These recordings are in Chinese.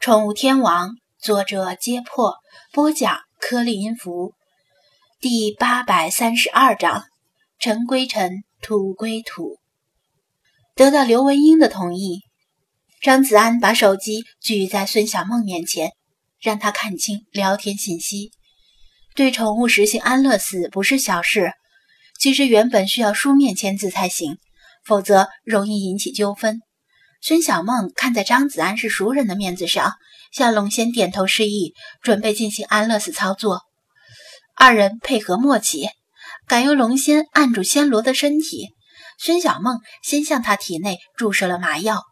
宠物天王，作者揭破，播讲颗粒音符，第八百三十二章：尘归尘，土归土。得到刘文英的同意，张子安把手机举在孙小梦面前，让她看清聊天信息。对宠物实行安乐死不是小事，其实原本需要书面签字才行，否则容易引起纠纷。孙小梦看在张子安是熟人的面子上，向龙仙点头示意，准备进行安乐死操作。二人配合默契，改由龙仙按住仙罗的身体。孙小梦先向他体内注射了麻药。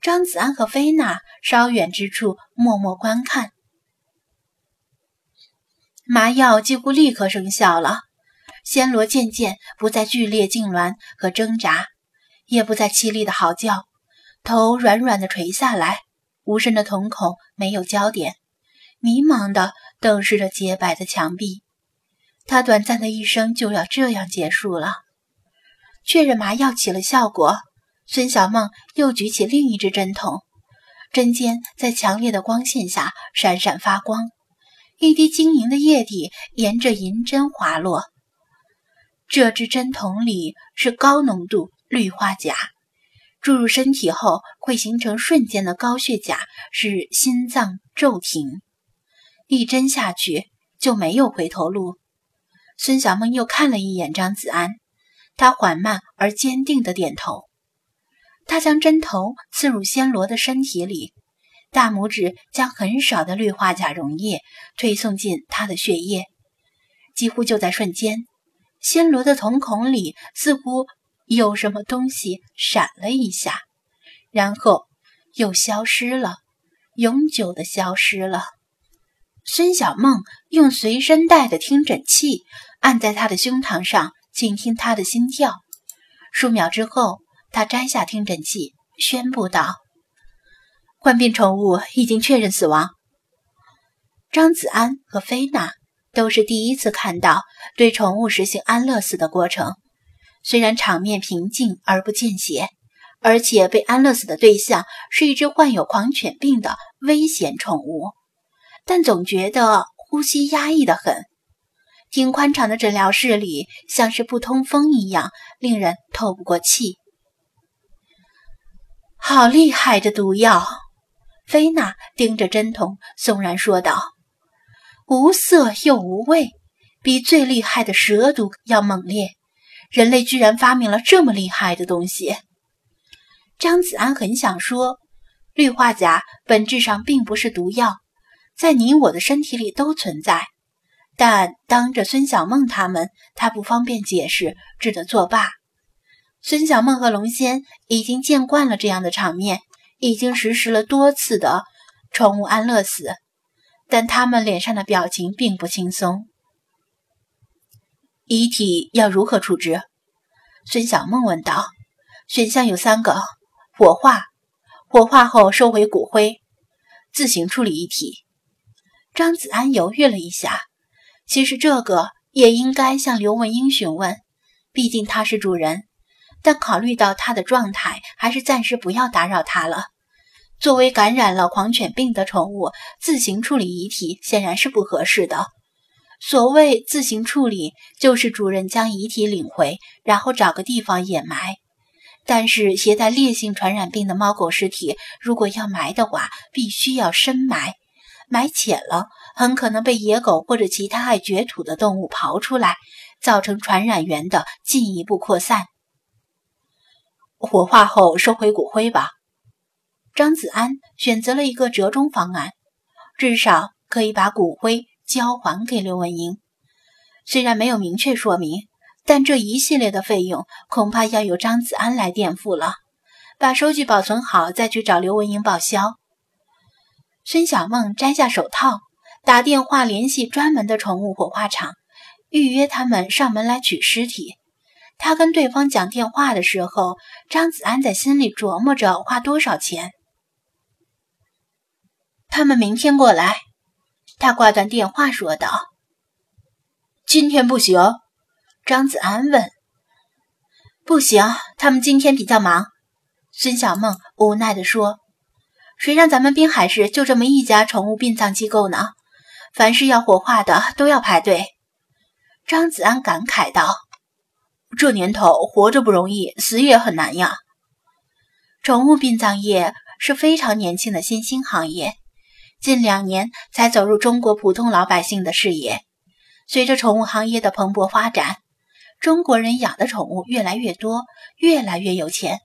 张子安和菲娜稍远之处默默观看。麻药几乎立刻生效了，仙罗渐渐不再剧烈痉挛和挣扎，也不再凄厉的嚎叫。头软软的垂下来，无神的瞳孔没有焦点，迷茫的瞪视着洁白的墙壁。他短暂的一生就要这样结束了。确认麻药起了效果，孙小梦又举起另一只针筒，针尖在强烈的光线下闪闪发光，一滴晶莹的液体沿着银针滑落。这只针筒里是高浓度氯化钾。注入身体后会形成瞬间的高血钾，使心脏骤停。一针下去就没有回头路。孙小梦又看了一眼张子安，他缓慢而坚定的点头。他将针头刺入暹罗的身体里，大拇指将很少的氯化钾溶液推送进他的血液。几乎就在瞬间，暹罗的瞳孔里似乎。有什么东西闪了一下，然后又消失了，永久的消失了。孙小梦用随身带的听诊器按在他的胸膛上，倾听他的心跳。数秒之后，他摘下听诊器，宣布道：“患病宠物已经确认死亡。”张子安和菲娜都是第一次看到对宠物实行安乐死的过程。虽然场面平静而不见血，而且被安乐死的对象是一只患有狂犬病的危险宠物，但总觉得呼吸压抑的很。挺宽敞的诊疗室里像是不通风一样，令人透不过气。好厉害的毒药！菲娜盯着针筒，悚然说道：“无色又无味，比最厉害的蛇毒要猛烈。”人类居然发明了这么厉害的东西！张子安很想说，氯化钾本质上并不是毒药，在你我的身体里都存在。但当着孙小梦他们，他不方便解释，只得作罢。孙小梦和龙仙已经见惯了这样的场面，已经实施了多次的宠物安乐死，但他们脸上的表情并不轻松。遗体要如何处置？孙小梦问道。选项有三个：火化，火化后收回骨灰，自行处理遗体。张子安犹豫了一下，其实这个也应该向刘文英询问，毕竟他是主人。但考虑到他的状态，还是暂时不要打扰他了。作为感染了狂犬病的宠物，自行处理遗体显然是不合适的。所谓自行处理，就是主人将遗体领回，然后找个地方掩埋。但是携带烈性传染病的猫狗尸体，如果要埋的话，必须要深埋，埋浅了，很可能被野狗或者其他爱掘土的动物刨出来，造成传染源的进一步扩散。火化后收回骨灰吧。张子安选择了一个折中方案，至少可以把骨灰。交还给刘文英，虽然没有明确说明，但这一系列的费用恐怕要由张子安来垫付了。把收据保存好，再去找刘文英报销。孙小梦摘下手套，打电话联系专门的宠物火化场，预约他们上门来取尸体。他跟对方讲电话的时候，张子安在心里琢磨着花多少钱。他们明天过来。他挂断电话，说道：“今天不行。”张子安问：“不行，他们今天比较忙。”孙小梦无奈地说：“谁让咱们滨海市就这么一家宠物殡葬机构呢？凡是要火化的都要排队。张子安感慨道：“这年头活着不容易，死也很难呀。”宠物殡葬业是非常年轻的新兴行业，近两年才走入中国普通老百姓的视野。随着宠物行业的蓬勃发展，中国人养的宠物越来越多，越来越有钱。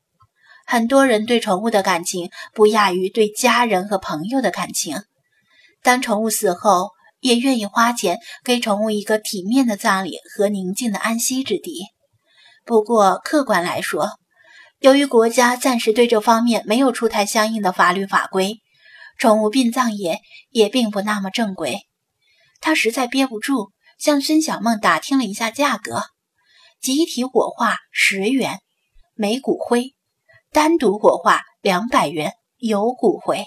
很多人对宠物的感情不亚于对家人和朋友的感情。当宠物死后，也愿意花钱给宠物一个体面的葬礼和宁静的安息之地。不过，客观来说，由于国家暂时对这方面没有出台相应的法律法规，宠物殡葬业也并不那么正规。他实在憋不住，向孙小梦打听了一下价格：集体火化十元，没骨灰。单独火化两百元，有骨灰。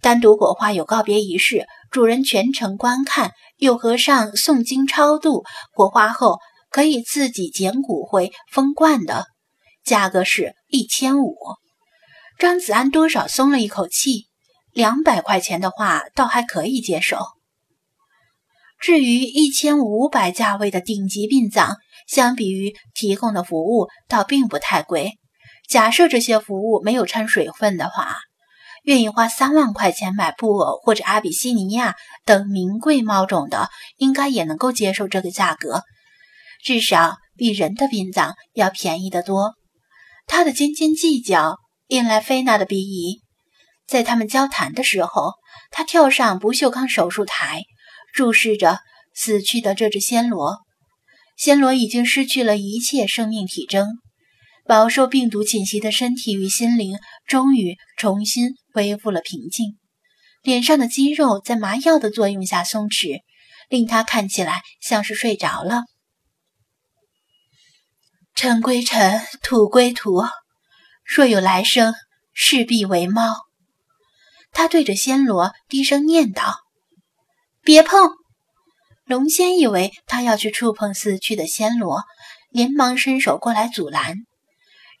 单独火化有告别仪式，主人全程观看，有和尚诵经超度。火化后可以自己捡骨灰封罐的，价格是一千五。张子安多少松了一口气，两百块钱的话倒还可以接受。至于一千五百价位的顶级殡葬，相比于提供的服务，倒并不太贵。假设这些服务没有掺水分的话，愿意花三万块钱买布偶或者阿比西尼亚等名贵猫种的，应该也能够接受这个价格，至少比人的殡葬要便宜得多。他的斤斤计较引来菲娜的鄙夷。在他们交谈的时候，他跳上不锈钢手术台，注视着死去的这只暹罗。暹罗已经失去了一切生命体征。饱受病毒侵袭的身体与心灵终于重新恢复了平静，脸上的肌肉在麻药的作用下松弛，令他看起来像是睡着了。尘归尘，土归土，若有来生，势必为猫。他对着暹罗低声念道：“别碰！”龙仙以为他要去触碰死去的暹罗，连忙伸手过来阻拦。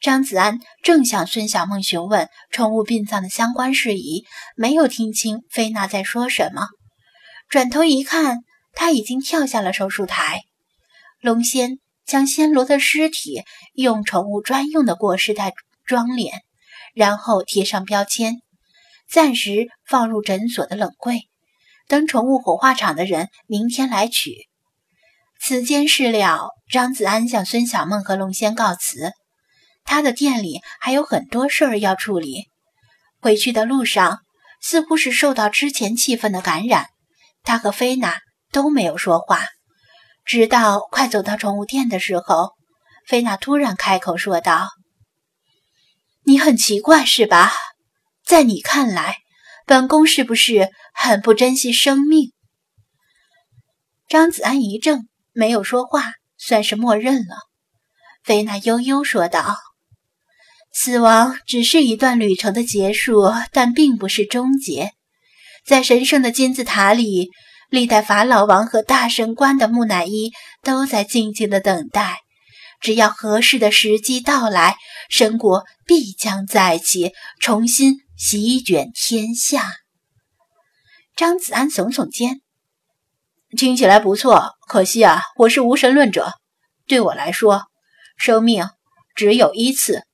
张子安正向孙小梦询问宠物殡葬的相关事宜，没有听清菲娜在说什么。转头一看，他已经跳下了手术台。龙仙将暹罗的尸体用宠物专用的裹尸袋装殓，然后贴上标签，暂时放入诊所的冷柜，等宠物火化场的人明天来取。此间事了，张子安向孙小梦和龙仙告辞。他的店里还有很多事儿要处理。回去的路上，似乎是受到之前气氛的感染，他和菲娜都没有说话。直到快走到宠物店的时候，菲娜突然开口说道：“你很奇怪是吧？在你看来，本宫是不是很不珍惜生命？”张子安一怔，没有说话，算是默认了。菲娜悠悠说道。死亡只是一段旅程的结束，但并不是终结。在神圣的金字塔里，历代法老王和大神官的木乃伊都在静静的等待。只要合适的时机到来，神国必将再起，重新席卷天下。张子安耸耸肩，听起来不错。可惜啊，我是无神论者。对我来说，生命只有一次。